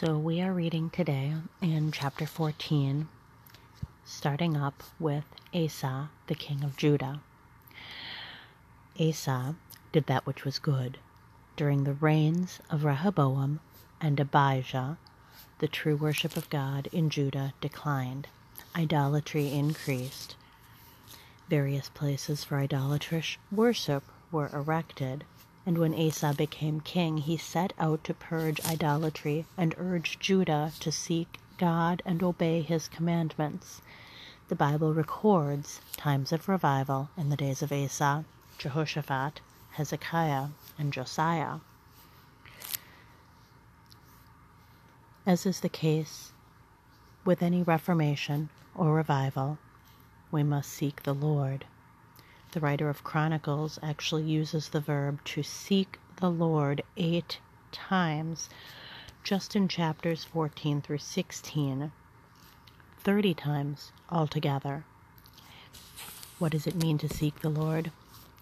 So we are reading today in chapter 14, starting up with Asa, the king of Judah. Asa did that which was good. During the reigns of Rehoboam and Abijah, the true worship of God in Judah declined. Idolatry increased. Various places for idolatrous worship were erected, and when Asa became king, he set out to purge idolatry and urge Judah to seek God and obey his commandments. The Bible records times of revival in the days of Asa, Jehoshaphat, Hezekiah, and Josiah. As is the case with any reformation or revival, we must seek the Lord. The writer of Chronicles actually uses the verb to seek the Lord eight times just in chapters 14 through 16, 30 times altogether. What does it mean to seek the Lord?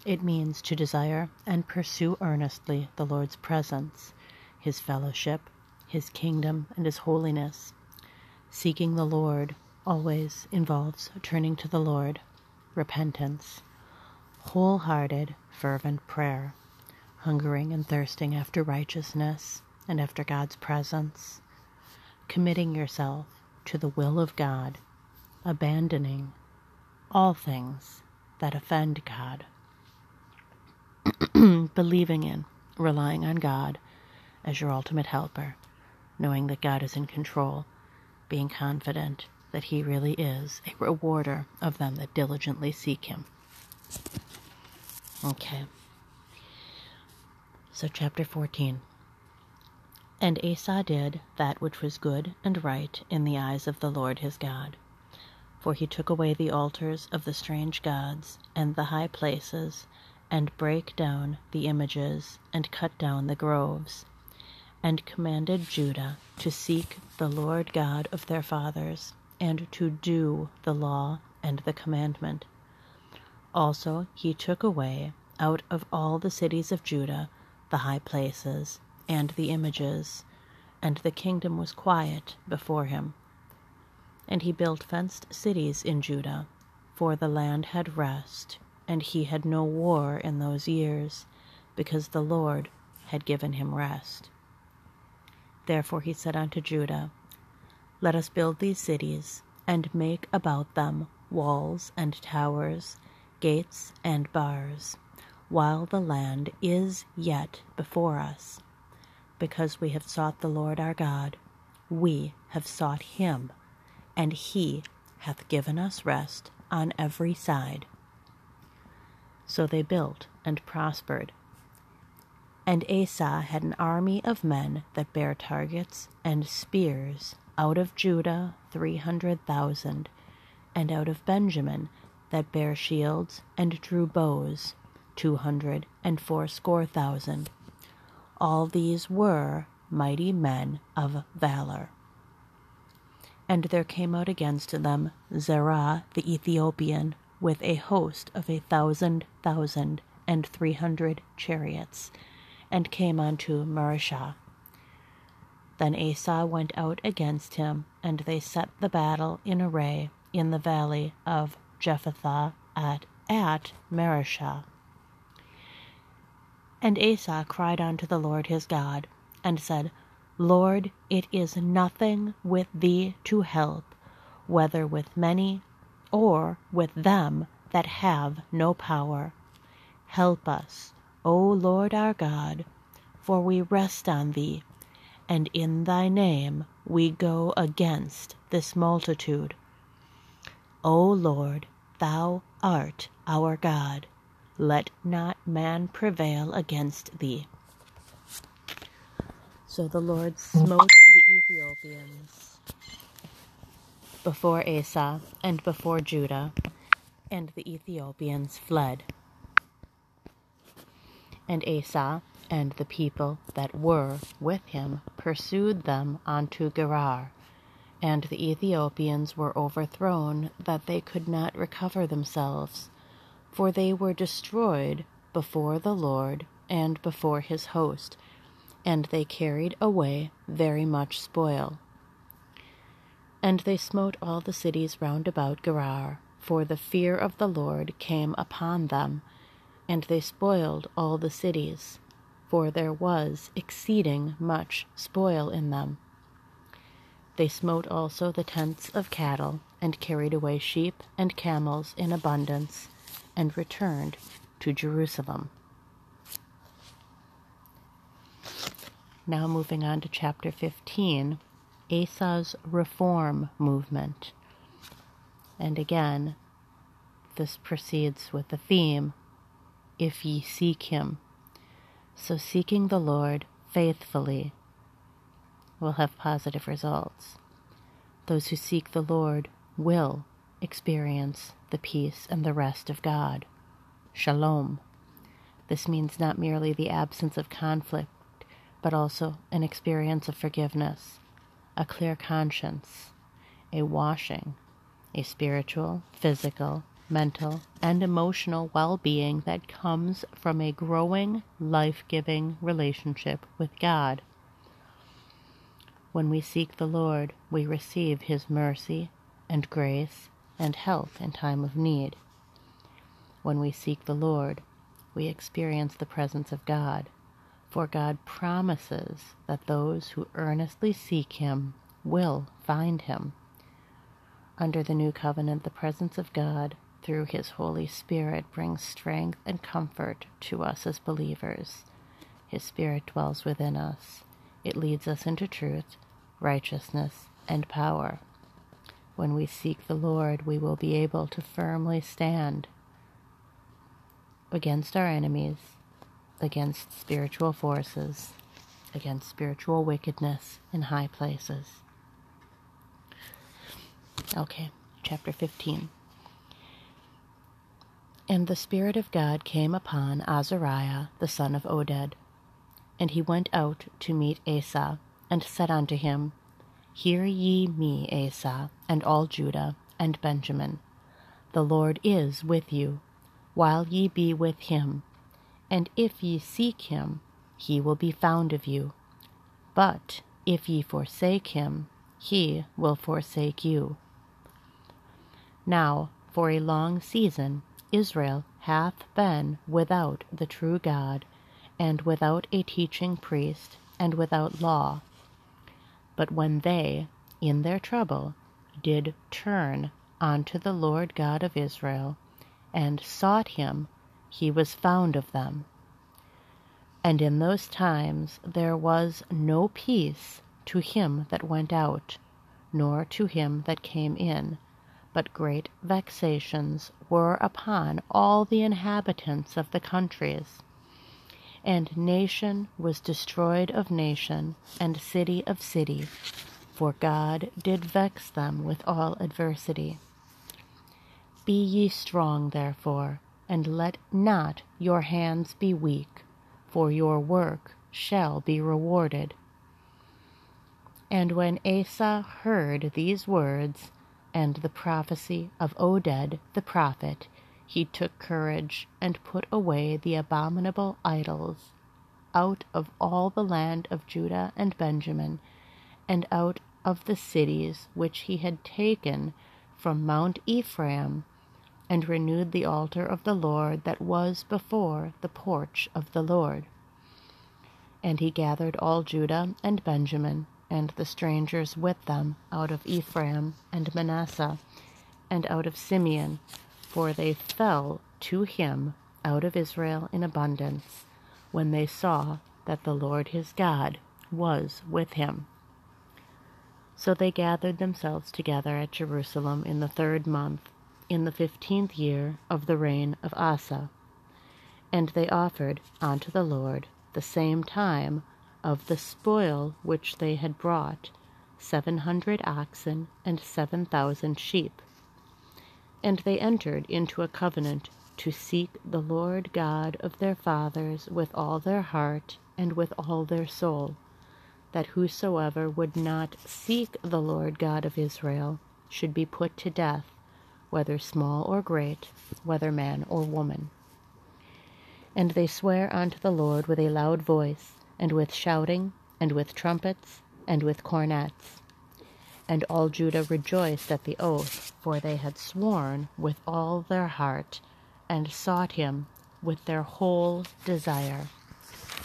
It means to desire and pursue earnestly the Lord's presence, His fellowship, His kingdom, and His holiness. Seeking the Lord always involves turning to the Lord, repentance, wholehearted, fervent prayer, hungering and thirsting after righteousness and after God's presence, committing yourself to the will of God, abandoning all things that offend God, believing in, relying on God as your ultimate helper, knowing that God is in control, being confident that He really is a rewarder of them that diligently seek Him. Okay. So, chapter 14. And Asa did that which was good and right in the eyes of the Lord his God. For he took away the altars of the strange gods and the high places, and brake down the images, and cut down the groves, and commanded Judah to seek the Lord God of their fathers, and to do the law and the commandment also he took away out of all the cities of Judah the high places and the images, and the kingdom was quiet before him. And he built fenced cities in Judah, for the land had rest, and he had no war in those years, because the Lord had given him rest. Therefore he said unto Judah, Let us build these cities, and make about them walls and towers gates and bars, while the land is yet before us. Because we have sought the Lord our God, we have sought him, and he hath given us rest on every side. So they built and prospered. And Asa had an army of men that bare targets and spears, out of Judah three hundred thousand, and out of Benjamin that bare shields and drew bows, two hundred and fourscore thousand. All these were mighty men of valor. And there came out against them Zerah the Ethiopian with a host of a thousand thousand and three hundred chariots, and came unto Mareshah. Then Asa went out against him, and they set the battle in array in the valley of Jephthah at, at Mareshah. And Asa cried unto the Lord his God, and said, Lord, it is nothing with thee to help, whether with many or with them that have no power. Help us, O Lord our God, for we rest on thee, and in thy name we go against this multitude. O Lord, thou art our God. Let not man prevail against thee. So the Lord smote the Ethiopians before Asa and before Judah, and the Ethiopians fled. And Asa and the people that were with him pursued them unto Gerar and the Ethiopians were overthrown that they could not recover themselves, for they were destroyed before the Lord and before his host, and they carried away very much spoil. And they smote all the cities round about Gerar, for the fear of the Lord came upon them, and they spoiled all the cities, for there was exceeding much spoil in them. They smote also the tents of cattle, and carried away sheep and camels in abundance, and returned to Jerusalem. Now, moving on to chapter 15 Asa's reform movement. And again, this proceeds with the theme if ye seek him. So, seeking the Lord faithfully will have positive results. Those who seek the Lord will experience the peace and the rest of God. Shalom. This means not merely the absence of conflict but also an experience of forgiveness, a clear conscience, a washing, a spiritual, physical, mental, and emotional well being that comes from a growing, life giving relationship with God. When we seek the Lord, we receive His mercy and grace and help in time of need. When we seek the Lord, we experience the presence of God for God promises that those who earnestly seek Him will find Him. Under the new covenant, the presence of God through His Holy Spirit brings strength and comfort to us as believers. His Spirit dwells within us. It leads us into truth, righteousness, and power. When we seek the Lord, we will be able to firmly stand against our enemies against spiritual forces, against spiritual wickedness in high places. Okay, chapter 15. And the Spirit of God came upon Azariah the son of Oded. And he went out to meet Asa, and said unto him, Hear ye me, Asa, and all Judah, and Benjamin. The Lord is with you, while ye be with him and if ye seek him, he will be found of you. But if ye forsake him, he will forsake you. Now, for a long season, Israel hath been without the true God, and without a teaching priest, and without law. But when they, in their trouble, did turn unto the Lord God of Israel, and sought him he was found of them. And in those times there was no peace to him that went out, nor to him that came in, but great vexations were upon all the inhabitants of the countries. And nation was destroyed of nation, and city of city, for God did vex them with all adversity. Be ye strong, therefore, and let not your hands be weak, for your work shall be rewarded. And when Asa heard these words, and the prophecy of Oded the prophet, he took courage and put away the abominable idols out of all the land of Judah and Benjamin, and out of the cities which he had taken from Mount Ephraim and renewed the altar of the Lord that was before the porch of the Lord. And he gathered all Judah and Benjamin, and the strangers with them out of Ephraim and Manasseh, and out of Simeon, for they fell to him out of Israel in abundance, when they saw that the Lord his God was with him. So they gathered themselves together at Jerusalem in the third month in the fifteenth year of the reign of Asa. And they offered unto the Lord the same time of the spoil which they had brought, seven hundred oxen and seven thousand sheep. And they entered into a covenant to seek the Lord God of their fathers with all their heart and with all their soul, that whosoever would not seek the Lord God of Israel should be put to death whether small or great, whether man or woman. And they swear unto the Lord with a loud voice, and with shouting, and with trumpets, and with cornets. And all Judah rejoiced at the oath, for they had sworn with all their heart, and sought him with their whole desire.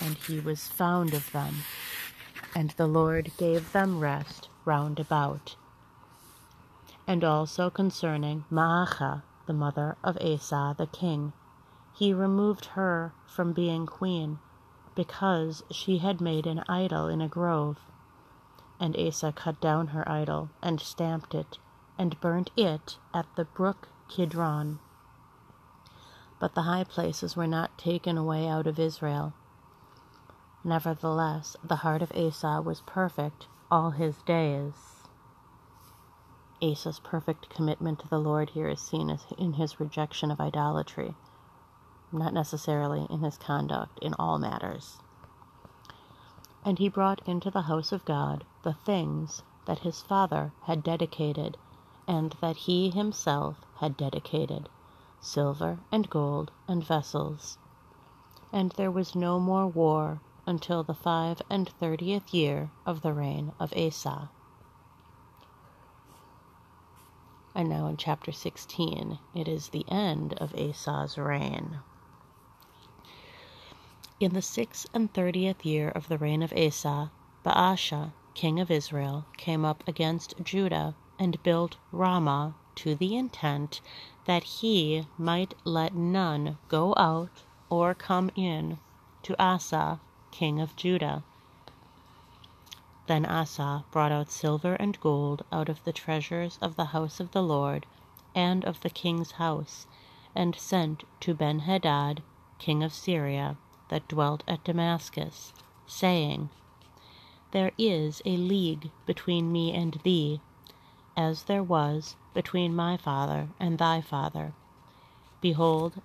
And he was found of them, and the Lord gave them rest round about. And also concerning Maacha, the mother of Asa the king, he removed her from being queen, because she had made an idol in a grove. And Asa cut down her idol, and stamped it, and burnt it at the brook Kidron. But the high places were not taken away out of Israel. Nevertheless, the heart of Asa was perfect all his days. Asa's perfect commitment to the Lord here is seen in his rejection of idolatry, not necessarily in his conduct in all matters. And he brought into the house of God the things that his father had dedicated, and that he himself had dedicated, silver and gold and vessels. And there was no more war until the five and thirtieth year of the reign of Asa. And now in chapter 16, it is the end of Asa's reign. In the six and thirtieth year of the reign of Asa, Baasha, king of Israel, came up against Judah and built Ramah to the intent that he might let none go out or come in to Asa, king of Judah. Then Asa brought out silver and gold out of the treasures of the house of the Lord and of the king's house, and sent to Benhadad, king of Syria, that dwelt at Damascus, saying, There is a league between me and thee, as there was between my father and thy father. Behold,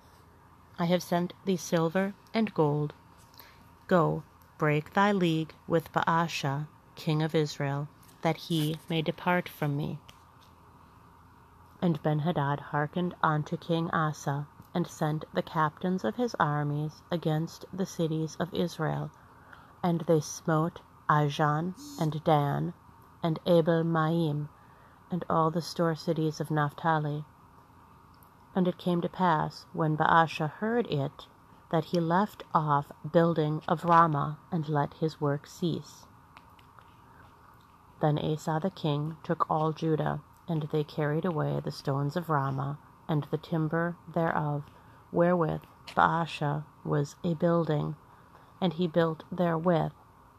I have sent thee silver and gold. Go, break thy league with Baasha, king of Israel, that he may depart from me. And Benhadad hearkened unto King Asa, and sent the captains of his armies against the cities of Israel. And they smote Ajan, and Dan, and Abel Maim, and all the store cities of Naphtali. And it came to pass, when Baasha heard it, that he left off building of Ramah, and let his work cease. Then Asa the king took all Judah, and they carried away the stones of Ramah, and the timber thereof, wherewith Baasha was a building, and he built therewith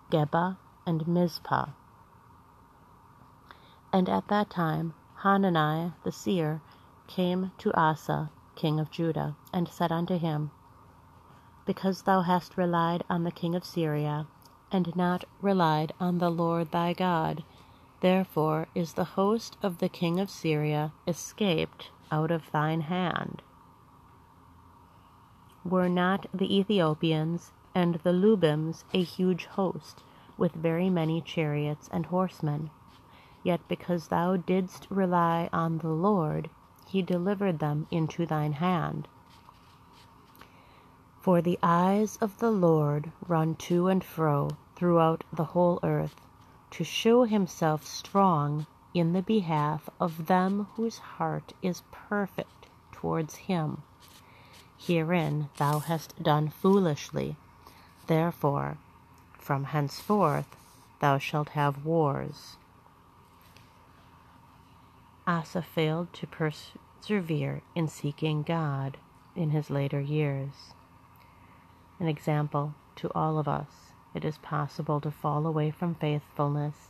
Geba and Mizpah. And at that time Hanani the seer came to Asa, king of Judah, and said unto him, Because thou hast relied on the king of Syria, and not relied on the Lord thy God, therefore is the host of the king of Syria escaped out of thine hand. Were not the Ethiopians and the Lubims a huge host, with very many chariots and horsemen? Yet because thou didst rely on the Lord, he delivered them into thine hand. For the eyes of the Lord run to and fro throughout the whole earth, to show himself strong in the behalf of them whose heart is perfect towards him. Herein thou hast done foolishly. Therefore, from henceforth thou shalt have wars. Asa failed to persevere in seeking God in his later years. An example to all of us, it is possible to fall away from faithfulness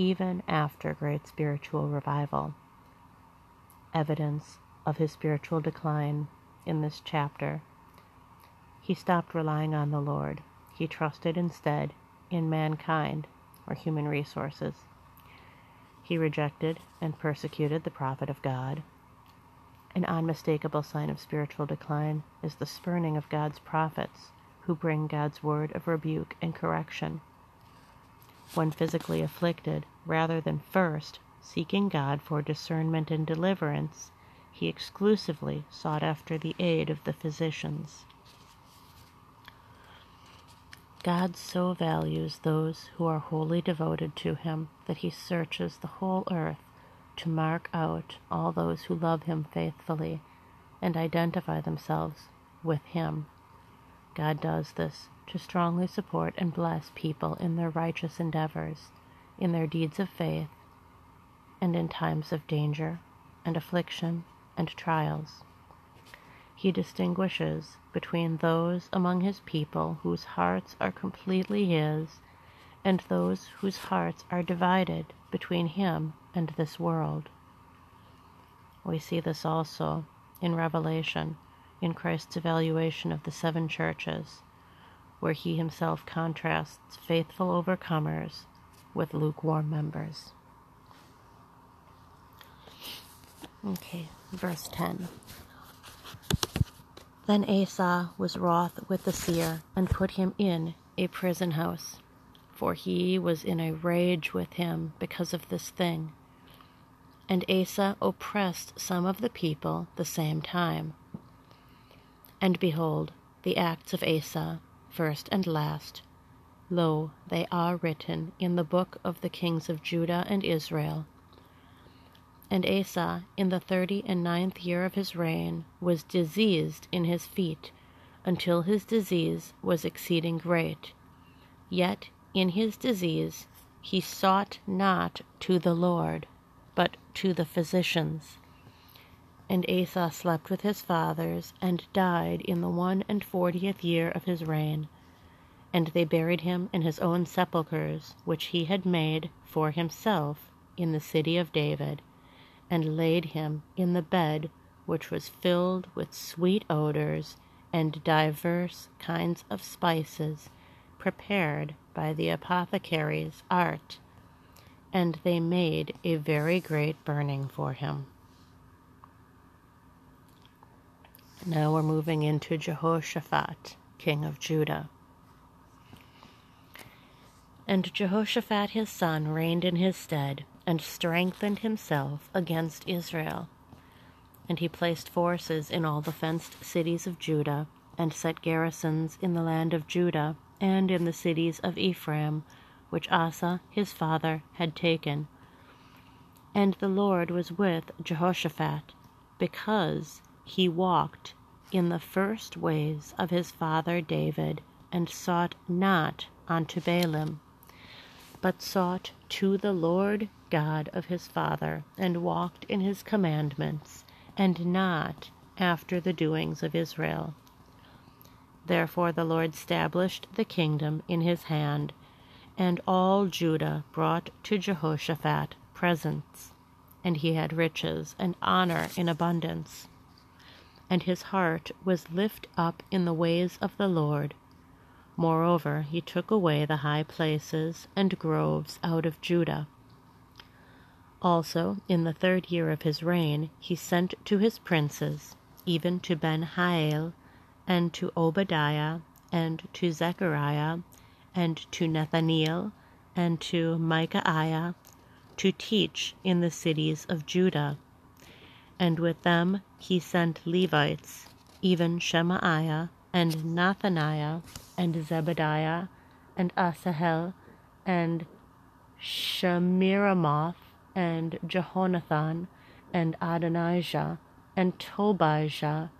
even after great spiritual revival. Evidence of his spiritual decline in this chapter. He stopped relying on the Lord. He trusted instead in mankind or human resources. He rejected and persecuted the prophet of God. An unmistakable sign of spiritual decline is the spurning of God's prophets who bring God's word of rebuke and correction when physically afflicted, rather than first seeking God for discernment and deliverance, he exclusively sought after the aid of the physicians. God so values those who are wholly devoted to him that he searches the whole earth to mark out all those who love him faithfully and identify themselves with him. God does this to strongly support and bless people in their righteous endeavors, in their deeds of faith, and in times of danger and affliction and trials. He distinguishes between those among his people whose hearts are completely his and those whose hearts are divided between him and this world. We see this also in Revelation in Christ's evaluation of the seven churches, where he himself contrasts faithful overcomers with lukewarm members. Okay, verse 10. Then Asa was wroth with the seer, and put him in a prison house, for he was in a rage with him because of this thing. And Asa oppressed some of the people the same time. And behold, the acts of Asa, first and last, lo, they are written in the book of the kings of Judah and Israel. And Asa, in the thirty and ninth year of his reign, was diseased in his feet, until his disease was exceeding great. Yet in his disease he sought not to the Lord, but to the physicians. And Asa slept with his fathers, and died in the one and fortieth year of his reign. And they buried him in his own sepulchres, which he had made for himself in the city of David and laid him in the bed which was filled with sweet odors and divers kinds of spices prepared by the apothecary's art, and they made a very great burning for him. Now we're moving into Jehoshaphat, king of Judah. And Jehoshaphat his son reigned in his stead, and strengthened himself against Israel. And he placed forces in all the fenced cities of Judah, and set garrisons in the land of Judah, and in the cities of Ephraim, which Asa his father had taken. And the Lord was with Jehoshaphat, because he walked in the first ways of his father David, and sought not unto Baalim, but sought to the Lord God of his father, and walked in his commandments, and not after the doings of Israel. Therefore the Lord stablished the kingdom in his hand, and all Judah brought to Jehoshaphat presents, and he had riches and honor in abundance. And his heart was lift up in the ways of the Lord. Moreover, he took away the high places and groves out of Judah also, in the third year of his reign, he sent to his princes, even to Ben-hail, and to Obadiah, and to Zechariah, and to Nethaneel, and to Micaiah, to teach in the cities of Judah. And with them he sent Levites, even Shemaiah, and Nethaniah, and Zebadiah, and Asahel, and Shemiramoth, and Jehonathan, and Adonijah, and Tobijah,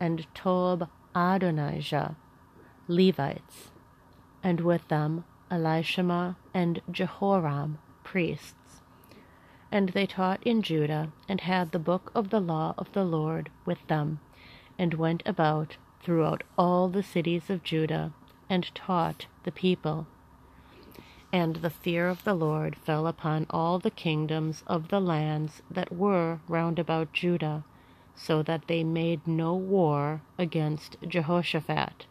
and Tob Adonijah, Levites, and with them Elishama and Jehoram, priests. And they taught in Judah, and had the book of the law of the Lord with them, and went about throughout all the cities of Judah, and taught the people. And the fear of the Lord fell upon all the kingdoms of the lands that were round about Judah, so that they made no war against Jehoshaphat.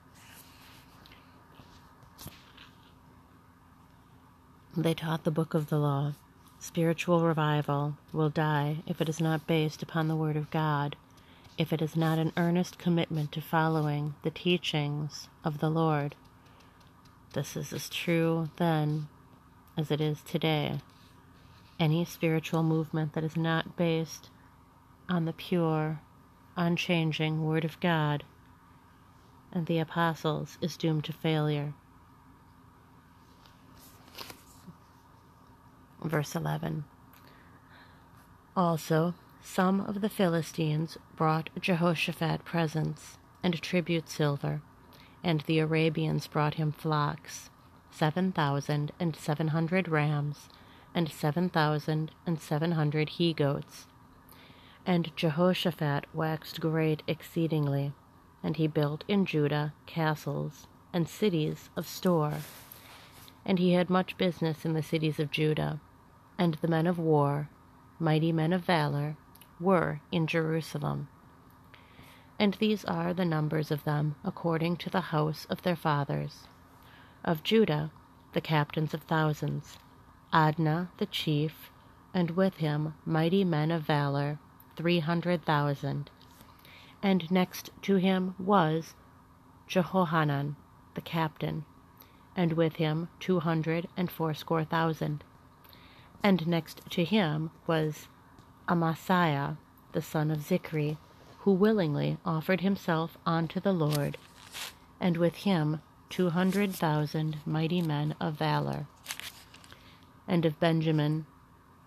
They taught the book of the law. Spiritual revival will die if it is not based upon the Word of God, if it is not an earnest commitment to following the teachings of the Lord. This is as true then as it is today. Any spiritual movement that is not based on the pure, unchanging Word of God and the apostles is doomed to failure. Verse 11 Also, some of the Philistines brought Jehoshaphat presents and tribute silver, and the Arabians brought him flocks, seven thousand and seven hundred rams, and seven thousand and seven hundred he goats. And Jehoshaphat waxed great exceedingly, and he built in Judah castles and cities of store. And he had much business in the cities of Judah, and the men of war, mighty men of valor, were in Jerusalem. And these are the numbers of them according to the house of their fathers. Of Judah, the captains of thousands, Adnah the chief, and with him mighty men of valor, three hundred thousand. And next to him was Jehohanan the captain, and with him two hundred and fourscore thousand. And next to him was Amasiah the son of Zichri, who willingly offered himself unto the Lord, and with him two hundred thousand mighty men of valor. And of Benjamin,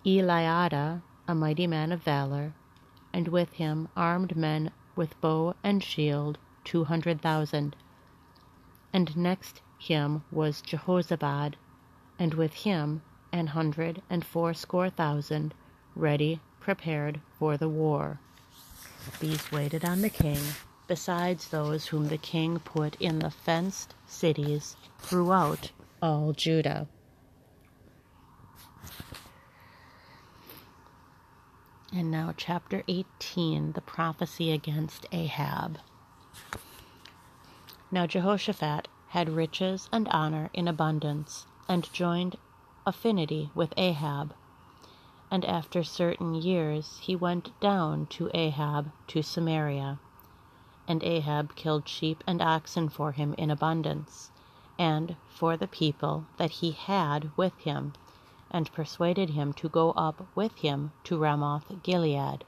Eliada, a mighty man of valor, and with him armed men with bow and shield, two hundred thousand. And next him was Jehozabad, and with him an hundred and fourscore thousand, ready prepared for the war. These waited on the king, besides those whom the king put in the fenced cities throughout all Judah. And now, chapter 18 the prophecy against Ahab. Now, Jehoshaphat had riches and honor in abundance, and joined affinity with Ahab and after certain years he went down to Ahab to Samaria. And Ahab killed sheep and oxen for him in abundance, and for the people that he had with him, and persuaded him to go up with him to Ramoth Gilead.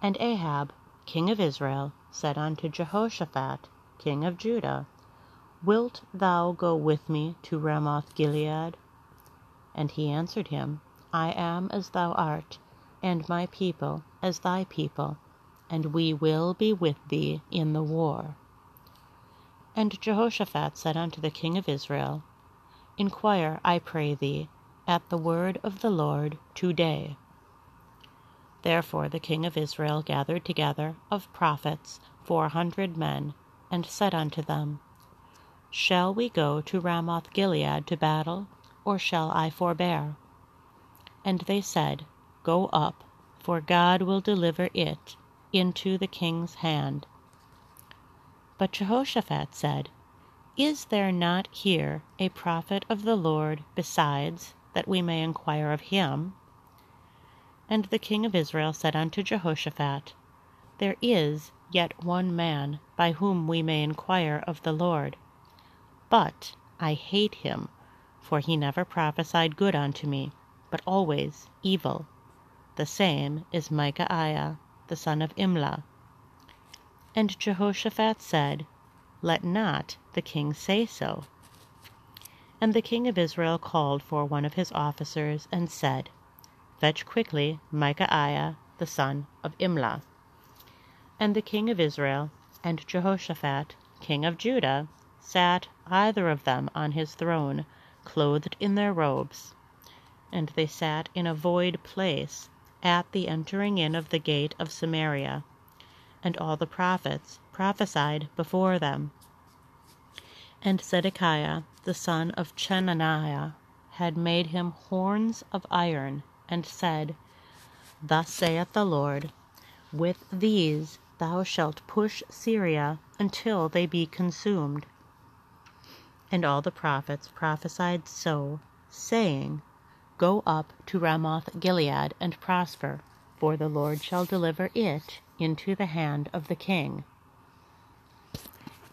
And Ahab, king of Israel, said unto Jehoshaphat, king of Judah, Wilt thou go with me to Ramoth Gilead? And he answered him, I am as thou art, and my people as thy people, and we will be with thee in the war. And Jehoshaphat said unto the king of Israel, Inquire, I pray thee, at the word of the Lord today. Therefore the king of Israel gathered together of prophets four hundred men, and said unto them, Shall we go to Ramoth Gilead to battle, or shall I forbear? And they said, Go up, for God will deliver it into the king's hand. But Jehoshaphat said, Is there not here a prophet of the Lord besides, that we may inquire of him? And the king of Israel said unto Jehoshaphat, There is yet one man by whom we may inquire of the Lord. But I hate him, for he never prophesied good unto me but always evil. The same is Micaiah, the son of Imlah. And Jehoshaphat said, Let not the king say so. And the king of Israel called for one of his officers, and said, Fetch quickly Micaiah, the son of Imlah. And the king of Israel and Jehoshaphat, king of Judah, sat either of them on his throne, clothed in their robes and they sat in a void place at the entering in of the gate of Samaria. And all the prophets prophesied before them. And Zedekiah the son of Chenaanah had made him horns of iron, and said, Thus saith the Lord, With these thou shalt push Syria until they be consumed. And all the prophets prophesied so, saying, Go up to Ramoth Gilead and prosper, for the Lord shall deliver it into the hand of the king.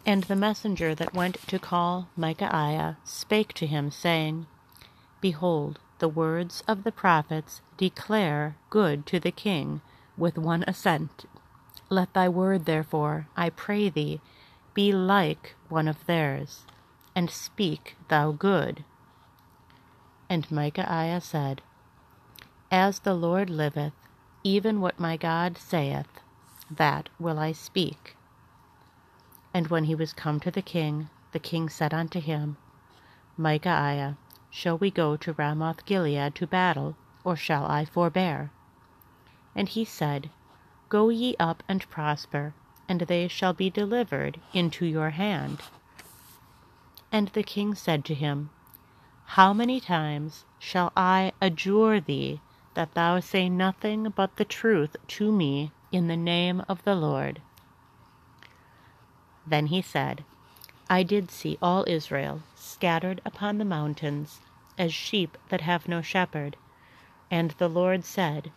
And the messenger that went to call Micaiah spake to him, saying, Behold, the words of the prophets declare good to the king with one assent. Let thy word, therefore, I pray thee, be like one of theirs, and speak thou good And Micaiah said, As the Lord liveth, even what my God saith, that will I speak. And when he was come to the king, the king said unto him, Micaiah, shall we go to Ramoth Gilead to battle, or shall I forbear? And he said, Go ye up and prosper, and they shall be delivered into your hand. And the king said to him, how many times shall I adjure thee that thou say nothing but the truth to me in the name of the Lord? Then he said, I did see all Israel scattered upon the mountains, as sheep that have no shepherd. And the Lord said,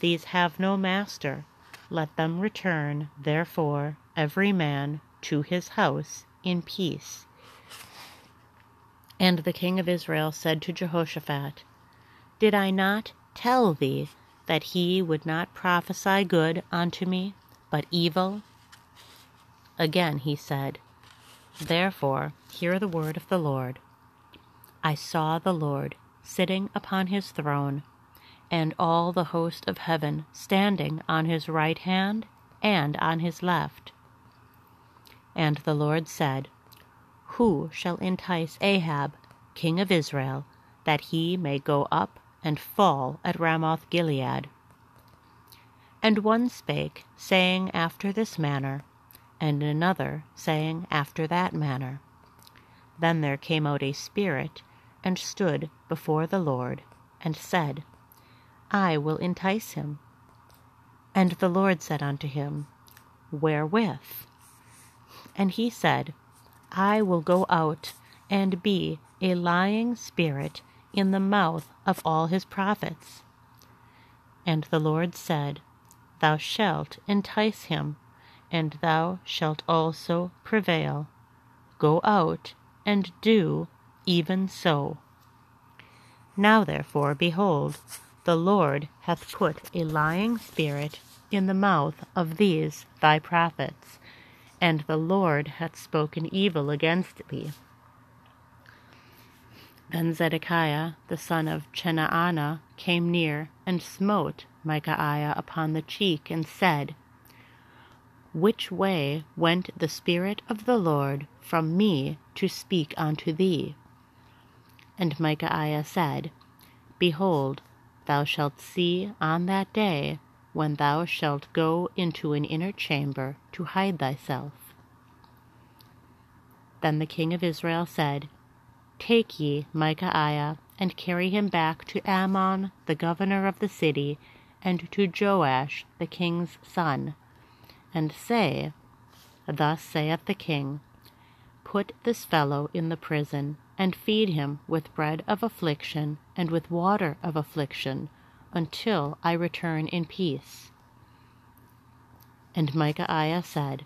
These have no master. Let them return, therefore, every man to his house in peace. And the king of Israel said to Jehoshaphat, Did I not tell thee that he would not prophesy good unto me, but evil? Again he said, Therefore hear the word of the Lord. I saw the Lord sitting upon his throne, and all the host of heaven standing on his right hand and on his left. And the Lord said, who shall entice Ahab, king of Israel, that he may go up and fall at Ramoth Gilead? And one spake, saying after this manner, and another saying after that manner. Then there came out a spirit, and stood before the Lord, and said, I will entice him. And the Lord said unto him, Wherewith? And he said, I will go out and be a lying spirit in the mouth of all his prophets. And the Lord said, Thou shalt entice him, and thou shalt also prevail. Go out and do even so. Now therefore, behold, the Lord hath put a lying spirit in the mouth of these thy prophets and the Lord hath spoken evil against thee. Then Zedekiah the son of Chenaanah came near, and smote Micaiah upon the cheek, and said, Which way went the Spirit of the Lord from me to speak unto thee? And Micaiah said, Behold, thou shalt see on that day when thou shalt go into an inner chamber to hide thyself. Then the king of Israel said, Take ye Micaiah, and carry him back to Amon the governor of the city, and to Joash the king's son, and say, Thus saith the king, Put this fellow in the prison, and feed him with bread of affliction and with water of affliction, until I return in peace. And Micaiah said,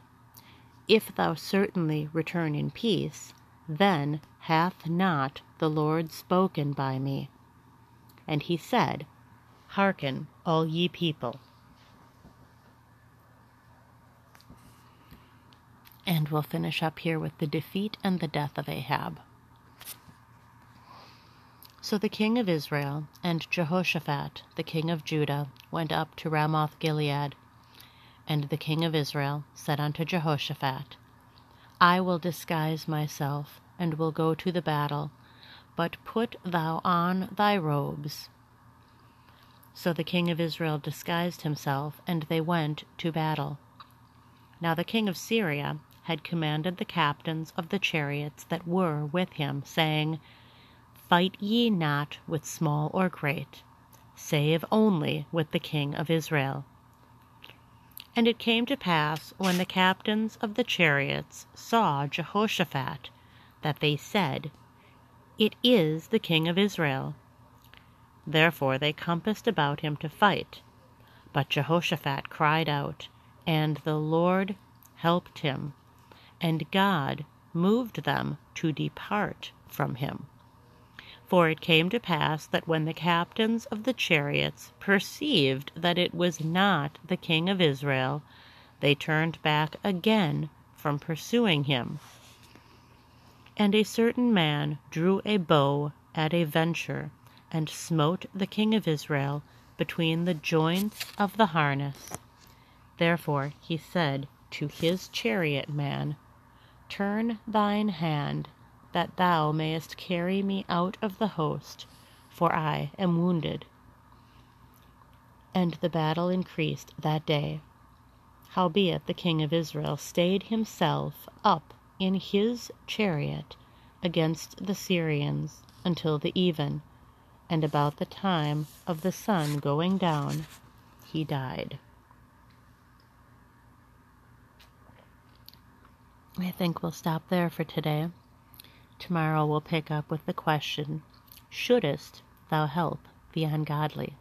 If thou certainly return in peace, then hath not the Lord spoken by me. And he said, Hearken, all ye people. And we'll finish up here with the defeat and the death of Ahab. So the king of Israel and Jehoshaphat, the king of Judah, went up to Ramoth Gilead. And the king of Israel said unto Jehoshaphat, I will disguise myself, and will go to the battle, but put thou on thy robes. So the king of Israel disguised himself, and they went to battle. Now the king of Syria had commanded the captains of the chariots that were with him, saying, Fight ye not with small or great, save only with the king of Israel. And it came to pass, when the captains of the chariots saw Jehoshaphat, that they said, It is the king of Israel. Therefore they compassed about him to fight. But Jehoshaphat cried out, and the Lord helped him, and God moved them to depart from him. For it came to pass that when the captains of the chariots perceived that it was not the king of Israel, they turned back again from pursuing him. And a certain man drew a bow at a venture, and smote the king of Israel between the joints of the harness. Therefore he said to his chariot man, Turn thine hand, that thou mayest carry me out of the host, for I am wounded. And the battle increased that day. Howbeit the king of Israel stayed himself up in his chariot against the Syrians until the even, and about the time of the sun going down he died. I think we'll stop there for today. Tomorrow we'll pick up with the question Shouldest thou help the ungodly?